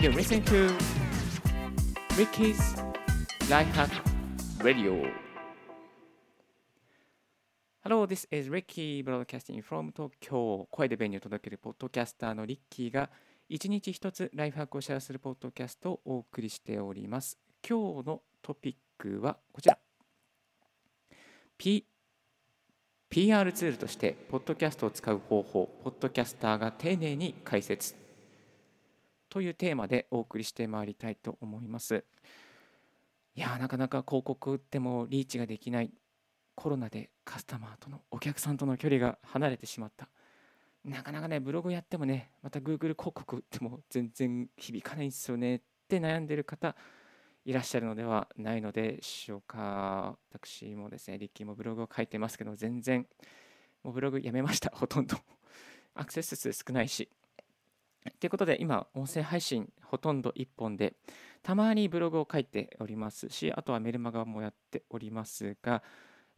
You're listening to Ricky's Life Hack Radio. Hello, this is Ricky broadcasting from Tokyo. 声で便利を届けるポッドキャスターのリッキーが一日一つライフハックをシェアするポッドキャストをお送りしております。今日のトピックはこちら。P PR ツールとしてポッドキャストを使う方法、ポッドキャスターが丁寧に解説というテーマでお送りしてまいりたいと思います。いやなかなか広告売ってもリーチができないコロナでカスタマーとのお客さんとの距離が離れてしまったなかなかねブログやってもねまた Google 広告売っても全然響かないんですよねって悩んでる方いらっしゃるのではないのでしょうか。私もですね、リッキーもブログを書いてますけど、全然、もうブログやめました、ほとんど。アクセス数少ないし。ということで、今、音声配信ほとんど1本で、たまにブログを書いております。し、あとはメルマガもやっておりますが、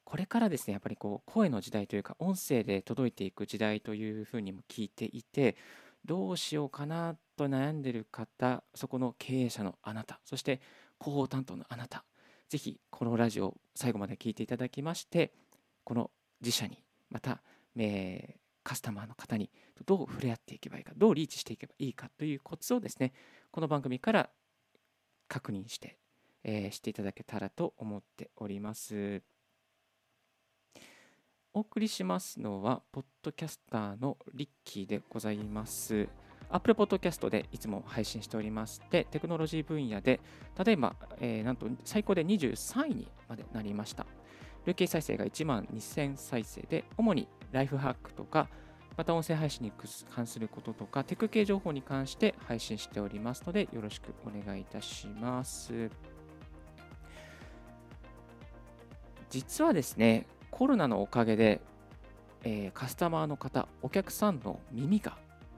これからですね、やっぱりこう声の時代というか、音声で届いていく時代というふうにも聞いていて、どうしようかなと悩んでいる方、そこの経営者のあなた、そして広報担当のあなた、ぜひこのラジオを最後まで聞いていただきまして、この自社に、また、え、カスタマーの方にどう触れ合っていけばいいか、どうリーチしていけばいいかというコツをですね、この番組から確認して、えー、していただけたらと思っております。お送りしますのは、ポッドキャスターのリッキーでございます。Apple Podcast でいつも配信しておりまして、テクノロジー分野で、例えば、えー、なんと最高で23位にまでなりました。累計再生が1万2000再生で、主にライフハックとか、また音声配信に関することとか、テク系情報に関して配信しておりますので、よろしくお願いいたします。実はですね、コロナのおかげで、えー、カスタマーの方、お客さんの耳が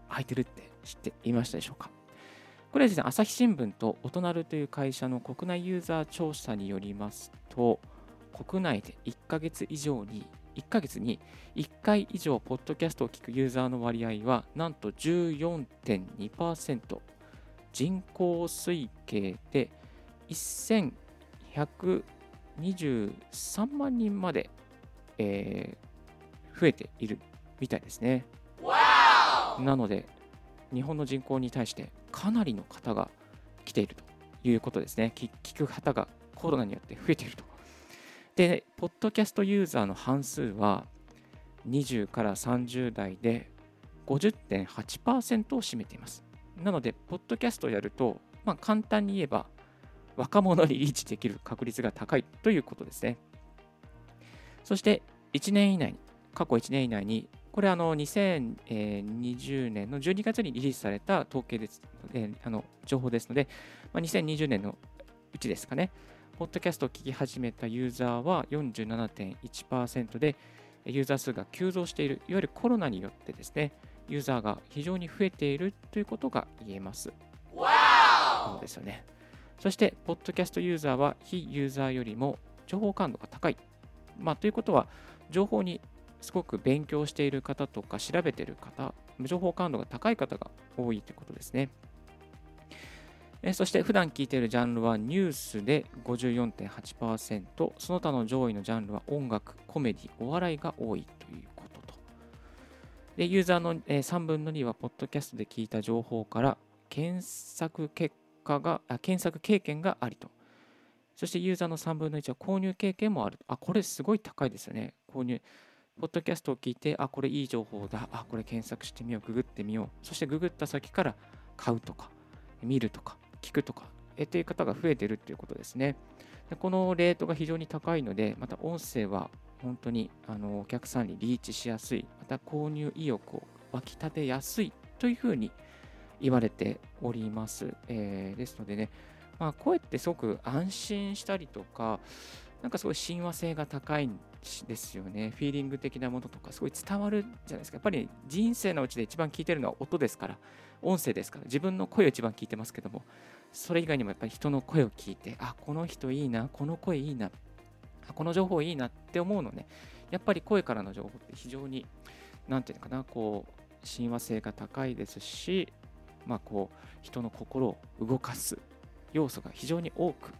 開いてるって知っていましたでしょうか？これはですね、朝日新聞とオトナルという会社の国内ユーザー調査によりますと、国内で1ヶ月以上に、1ヶ月に1回以上、ポッドキャストを聞くユーザーの割合は、なんと14.2%、人口推計で1123万人まで、えー、増えているみたいですね。なので、日本の人口に対してかなりの方が来ているということですね。聞く方がコロナによって増えていると。で、ポッドキャストユーザーの半数は20から30代で50.8%を占めています。なので、ポッドキャストをやると、まあ、簡単に言えば若者にリーチできる確率が高いということですね。そして1年以内に、過去1年以内にこれあの2020年の12月にリリースされた統計です、えー、あの情報ですので、まあ、2020年のうちですかね、ポッドキャストを聞き始めたユーザーは47.1%で、ユーザー数が急増している、いわゆるコロナによってですね、ユーザーが非常に増えているということが言えます。そうですよね。そして、ポッドキャストユーザーは非ユーザーよりも情報感度が高い。まあ、ということは、情報にすごく勉強している方とか調べている方、情報感度が高い方が多いということですね。えそして普段聞いているジャンルはニュースで54.8%、その他の上位のジャンルは音楽、コメディ、お笑いが多いということと。でユーザーのえ3分の2は、ポッドキャストで聞いた情報から検索結果が、あ検索経験がありと。そしてユーザーの3分の1は購入経験もあると。あ、これすごい高いですよね。購入。ポッドキャストを聞いて、あ、これいい情報だ、あ、これ検索してみよう、ググってみよう、そしてググった先から買うとか、見るとか、聞くとか、えという方が増えているということですね。でこのレートが非常に高いので、また音声は本当にあのお客さんにリーチしやすい、また購入意欲を湧き立てやすいというふうに言われております。えー、ですのでね、まあ、声ってすごく安心したりとか、なんかすごい親和性が高いんですよね。フィーリング的なものとかすごい伝わるじゃないですか。やっぱり人生のうちで一番聞いてるのは音ですから、音声ですから、自分の声を一番聞いてますけども、それ以外にもやっぱり人の声を聞いて、あ、この人いいな、この声いいな、この情報いいなって思うのね、やっぱり声からの情報って非常に、なんていうのかな、こう、親和性が高いですし、まあ、こう人の心を動かす要素が非常に多く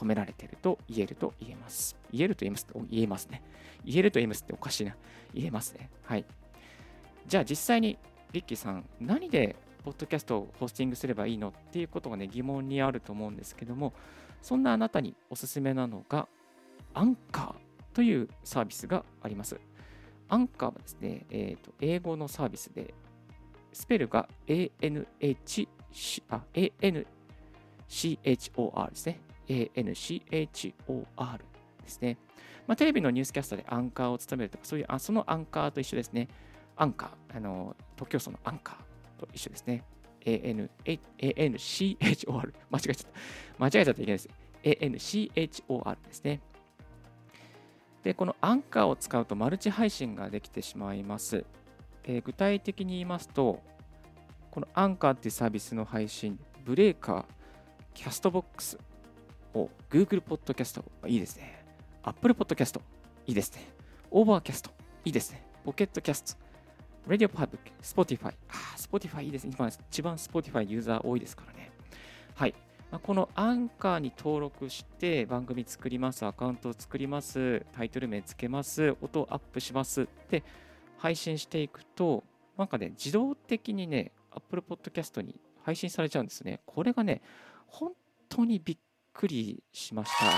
込められていると言えると言えます。言えると言えます言えますね。言えると言えますっておかしいな。言えますね。はい。じゃあ実際にリッキーさん、何でポッドキャストをホスティングすればいいのっていうことがね、疑問にあると思うんですけども、そんなあなたにおすすめなのが、アンカーというサービスがあります。アンカーはですね、えーと、英語のサービスで、スペルが ANH あ ANCHOR ですね。ANCHOR ですね。まあ、テレビのニュースキャスターでアンカーを務めるとか、そういう、あそのアンカーと一緒ですね。アンカー、あの、特許層のアンカーと一緒ですね。ANCHOR。間違えちゃった。間違えちゃったいけないです。ANCHOR ですね。で、このアンカーを使うとマルチ配信ができてしまいます。えー、具体的に言いますと、このアンカーっていうサービスの配信、ブレーカー、キャストボックスを Google Podcast いいですね。Apple Podcast いいですね。Overcast いいですね。ポケットキャスト、Radio Public、Spotify。あ、Spotify いいですね。今一番 Spotify ユーザー多いですからね。はい。まこのアンカーに登録して番組作ります、アカウントを作ります、タイトル名つけます、音をアップしますって配信していくと、なんかね、自動的にね、Apple Podcast に配信されちゃうんですね。これがね、本当にびっくりしました。い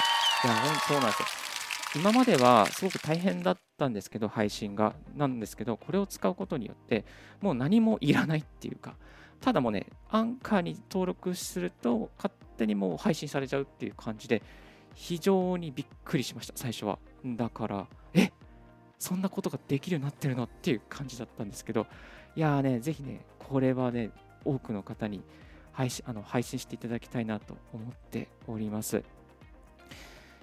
や、本当なんですよ。今まではすごく大変だったんですけど、配信が。なんですけど、これを使うことによって、もう何もいらないっていうか、ただもうね、アンカーに登録すると、勝手にもう配信されちゃうっていう感じで、非常にびっくりしました、最初は。だから、え？そんなことができるようになってるの？っていう感じだったんですけど、いやーね、ぜひね、これはね、多くの方に配信あの配信していただきたいなと思っております。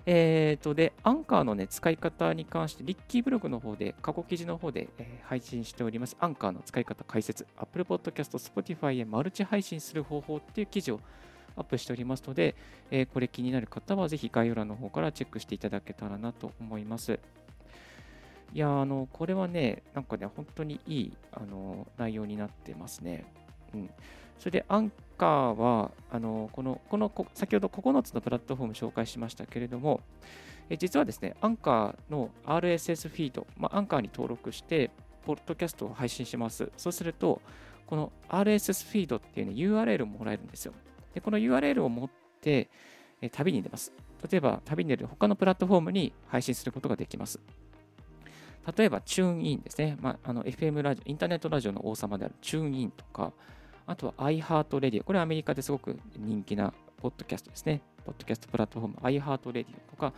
えーと、で、アンカーの、ね、使い方に関して、リッキーブログの方で、過去記事の方で、えー、配信しております、アンカーの使い方解説、Apple Podcast、Spotify へマルチ配信する方法っていう記事をアップしておりますので、えー、これ気になる方はぜひ概要欄の方からチェックしていただけたらなと思います。いや、あの、これはね、なんかね、本当にいいあの内容になってますね。うん。それで、アンカーは、あのこの、この、先ほど9つのプラットフォーム紹介しましたけれども、え実はですね、アンカーの RSS フィード、まあ、アンカーに登録して、ポッドキャストを配信します。そうすると、この RSS フィードっていうね、URL をもらえるんですよ。で、この URL を持って、え旅に出ます。例えば、旅に出る他のプラットフォームに配信することができます。例えば、 TuneIn ですね。まあ、あの FM ラジオ、インターネットラジオの王様である TuneIn とか、あとは iHeartRadio。これはアメリカですごく人気なポッドキャストですね。ポッドキャストプラットフォーム iHeartRadio とか、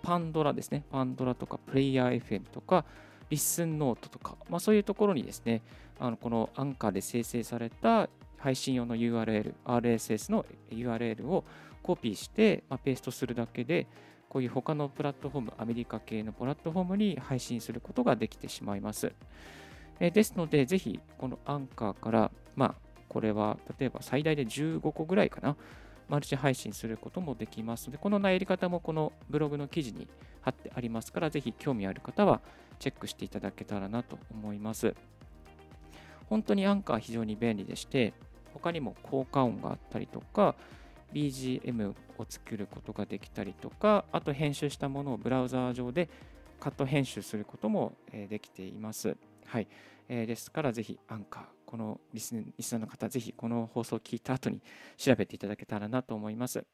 Pandora ですね。 Pandora とか、 Player FM とか、 Listen Notes とか、まあ、そういうところにですね、あのこのアンカーで生成された配信用の URL、RSS の URL をコピーして、まあ、ペーストするだけで、こういう他のプラットフォーム、アメリカ系のプラットフォームに配信することができてしまいます。えですので、ぜひこのアンカーから、まあ、これは例えば最大で15個ぐらいかな、マルチ配信することもできますので、このやり方もこのブログの記事に貼ってありますから、ぜひ興味ある方はチェックしていただけたらなと思います。本当にアンカー非常に便利でして、他にも効果音があったりとか、BGM を作ることができたりとか、あと編集したものをブラウザー上でカット編集することもできています。はい。えー、ですから、ぜひアンカー、このリスリスナーの方、ぜひこの放送を聞いた後に調べていただけたらなと思います。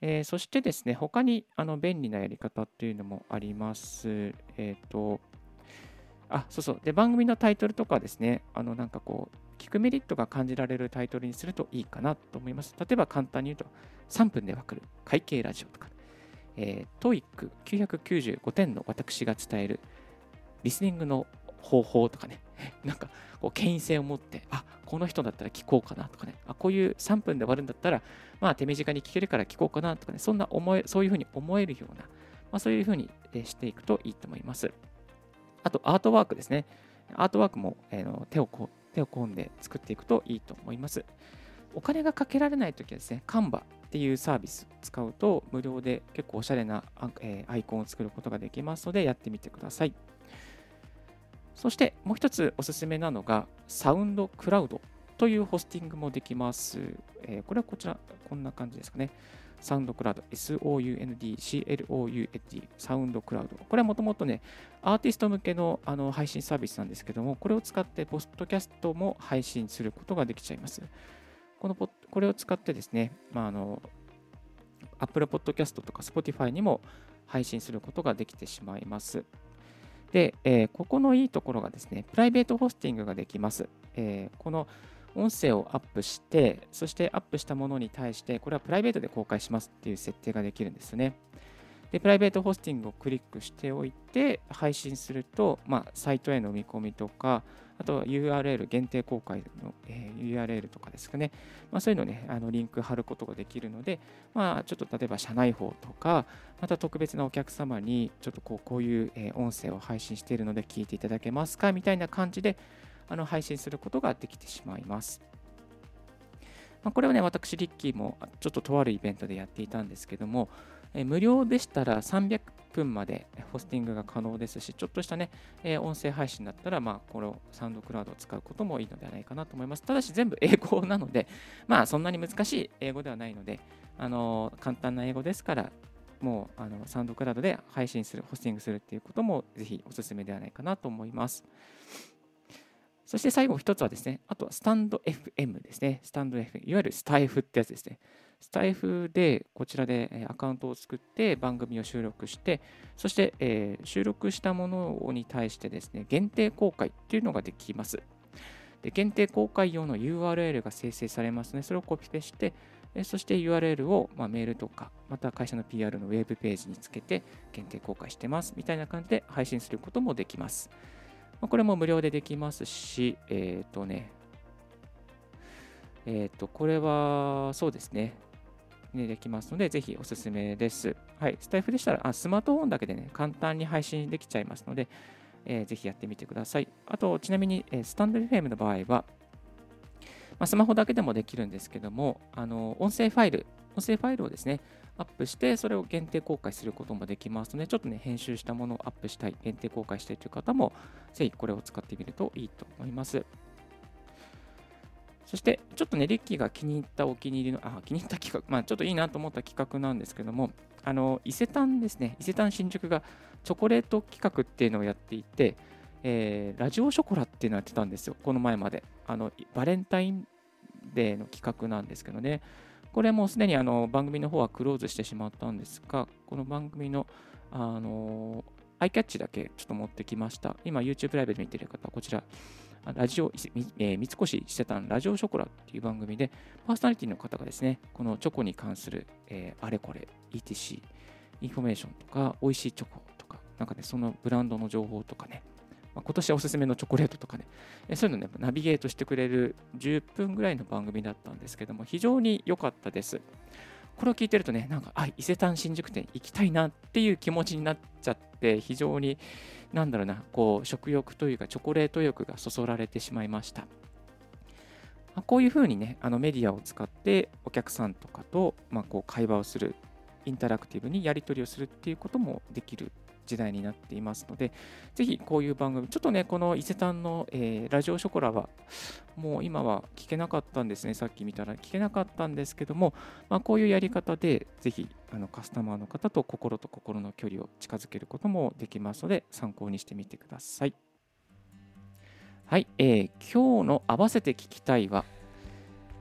えー、そしてですね、他にあの便利なやり方っていうのもあります。えっ、ー、と、あ、そうそう。で、番組のタイトルとかですね、あの、なんかこう、聞くメリットが感じられるタイトルにするといいかなと思います。例えば簡単に言うと、3分でわかる会計ラジオとか、えー、TOEIC995 点の私が伝えるリスニングの方法とかね、なんかこう権威性を持って、あこの人だったら聞こうかなとかね、あこういう3分で終わるんだったら、まあ手短に聞けるから聞こうかなとかね、そんな思えそういうふうに思えるような、まあ、そういうふうにしていくといいと思います。あと、アートワークですね。アートワークも、えー、手をこ手を込んで作っていくといいと思います。お金がかけられないときはですね、カンバっていうサービス使うと無料で結構おしゃれなアイコンを作ることができますのでやってみてください。そしてもう一つおすすめなのがサウンドクラウドというホスティングもできます。えー、これはこちら、こんな感じですかね。サウンドクラウド、SOUND、CLOUD、サウンドクラウド。これはもともとね、アーティスト向けのあの配信サービスなんですけども、これを使って、ポストキャストも配信することができちゃいます。このこれを使ってですね、まあ、あの Apple Podcast とか Spotify にも配信することができてしまいます。で、えー、ここのいいところがですね、プライベートホスティングができます。えー、この音声をアップして、そしてアップしたものに対して、これはプライベートで公開しますっていう設定ができるんですね。で、プライベートホスティングをクリックしておいて、配信すると、まあ、サイトへの見込みとか、あと URL、限定公開の、え、URL とかですかね、まあ、そういうのね、あのリンク貼ることができるので、まあ、ちょっと例えば社内法とか、また特別なお客様に、ちょっとこうこういう、え音声を配信しているので聞いていただけますかみたいな感じで、あの配信することができてしまいます。まあ、これはね、私、リッキーもちょっととあるイベントでやっていたんですけども、え無料でしたら300分までホスティングが可能ですし、ちょっとしたね、え音声配信だったら、まあ、このサウンドクラウドを使うこともいいのではないかなと思います。ただし、全部英語なので、まあ、そんなに難しい英語ではないので、あの簡単な英語ですから、もうあのサウンドクラウドで配信する、ホスティングするっていうこともぜひお勧めではないかなと思います。そして最後一つはですね、あとはスタンド FM ですね。スタンド FM、いわゆるスタイフってやつですね。スタイフでこちらでアカウントを作って番組を収録して、そして、え、収録したものに対してですね、限定公開っていうのができます。で限定公開用の URL が生成されますので、それをコピペして、そして URL を、まあ、メールとか、また会社の PR のウェブページにつけて限定公開してますみたいな感じで配信することもできます。まこれも無料でできますし、えっ、ー、とね、えっ、ー、と、これはそうですね、ね、できますので、ぜひおすすめです。はい、スタイフでしたらあ、スマートフォンだけでね、簡単に配信できちゃいますので、えー、ぜひやってみてください。あと、ちなみに、えー、スタンド FM の場合は、まあ、スマホだけでもできるんですけども、あの音声ファイル、音声ファイルをですね、アップして、それを限定公開することもできますので、ちょっとね、編集したものをアップしたい、限定公開したいという方も、ぜひこれを使ってみるといいと思います。そして、ちょっとね、リッキーが気に入ったお気に入りの、あ、気に入った企画、まあ、ちょっといいなと思った企画なんですけども、あの、伊勢丹ですね、伊勢丹新宿がチョコレート企画っていうのをやっていて、えー、ラジオショコラっていうのをやってたんですよ、この前まで。あの、バレンタインデーの企画なんですけどね、これもうすでにあの番組の方はクローズしてしまったんですが、この番組のあのアイキャッチだけちょっと持ってきました。今 YouTube ライブで見てる方こちら、ラジオ、えー、三越伊勢丹ラジオショコラっていう番組で、パーソナリティの方がですね、このチョコに関する、えー、あれこれ、ETC、インフォメーションとか、美味しいチョコとか、なんかね、そのブランドの情報とかね、まあ、今年おすすめのチョコレートとかね、そういうのね、ナビゲートしてくれる10分ぐらいの番組だったんですけども、非常に良かったです。これを聞いてるとね、なんか、あ、伊勢丹新宿店行きたいなっていう気持ちになっちゃって、非常に、なんだろうな、こう、食欲というか、チョコレート欲がそそられてしまいました。ま、こういうふうにね、あのメディアを使ってお客さんとかと、まあ、こう会話をする、インタラクティブにやり取りをするっていうこともできる時代になっていますので、ぜひこういう番組、ちょっとね、この伊勢丹の、えー、ラジオショコラは、もう今は聞けなかったんですね、さっき見たら聞けなかったんですけども、まあ、こういうやり方で、ぜひあのカスタマーの方と心と心の距離を近づけることもできますので、参考にしてみてください。はい、えー、今日の合わせて聞きたいは、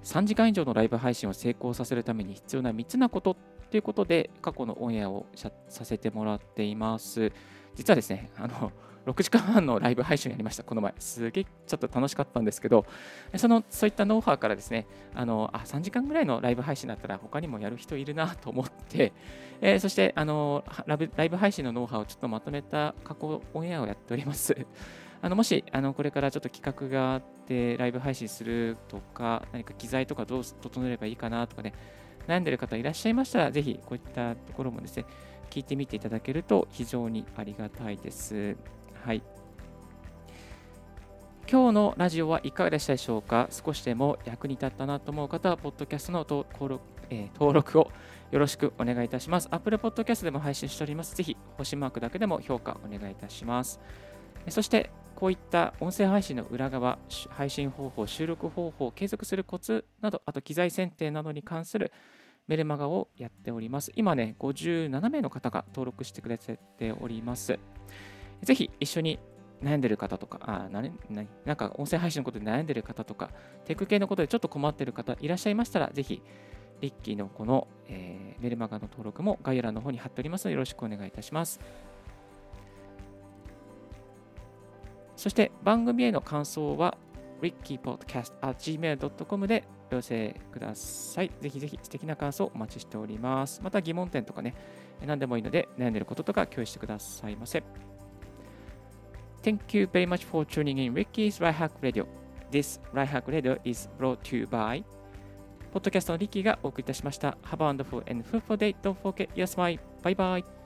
3時間以上のライブ配信を成功させるために必要な3つなことということで、過去のオンエアをさせてもらっています。実はですね、あの、6時間半のライブ配信やりました、この前。すげえちょっと楽しかったんですけど、そのそういったノウハウからですね、あのあ3時間ぐらいのライブ配信だったら他にもやる人いるなと思って、えー、そしてあのライブライブ配信のノウハウをちょっとまとめた過去オンエアをやっております。あのもしあのこれからちょっと企画があってライブ配信するとか、何か機材とかどう整えればいいかなとかね、悩んでる方いらっしゃいましたら、ぜひこういったところもですね、聞いてみていただけると非常にありがたいです。はい。今日のラジオはいかがでしたでしょうか？少しでも役に立ったなと思う方は、ポッドキャストの登録,、えー、登録をよろしくお願いいたします。Apple Podcast でも配信しております。ぜひ、星マークだけでも評価お願いいたします。そして、こういった音声配信の裏側、配信方法、収録方法、継続するコツなど、あと機材選定などに関するメルマガをやっております。今ね、57名の方が登録してくれております。ぜひ一緒に悩んでる方とか、あななんか音声配信のことで悩んでる方とか、テク系のことでちょっと困ってる方いらっしゃいましたら、ぜひ、リッキーのこの、えー、メルマガの登録も概要欄の方に貼っておりますので、よろしくお願いいたします。そして番組への感想は rickypodcast.gmail.com でお寄せください。ぜひぜひ素敵な感想をお待ちしております。また疑問点とかね、何でもいいので悩んでることとか共有してくださいませ。Thank you very much for tuning in Ricky's Right Hack Radio. This Right Hack Radio is brought to you by ポッドキャストのリッキーがお送りいたしました。Have a wonderful and fruitful day. Don't forget your smile. Bye bye.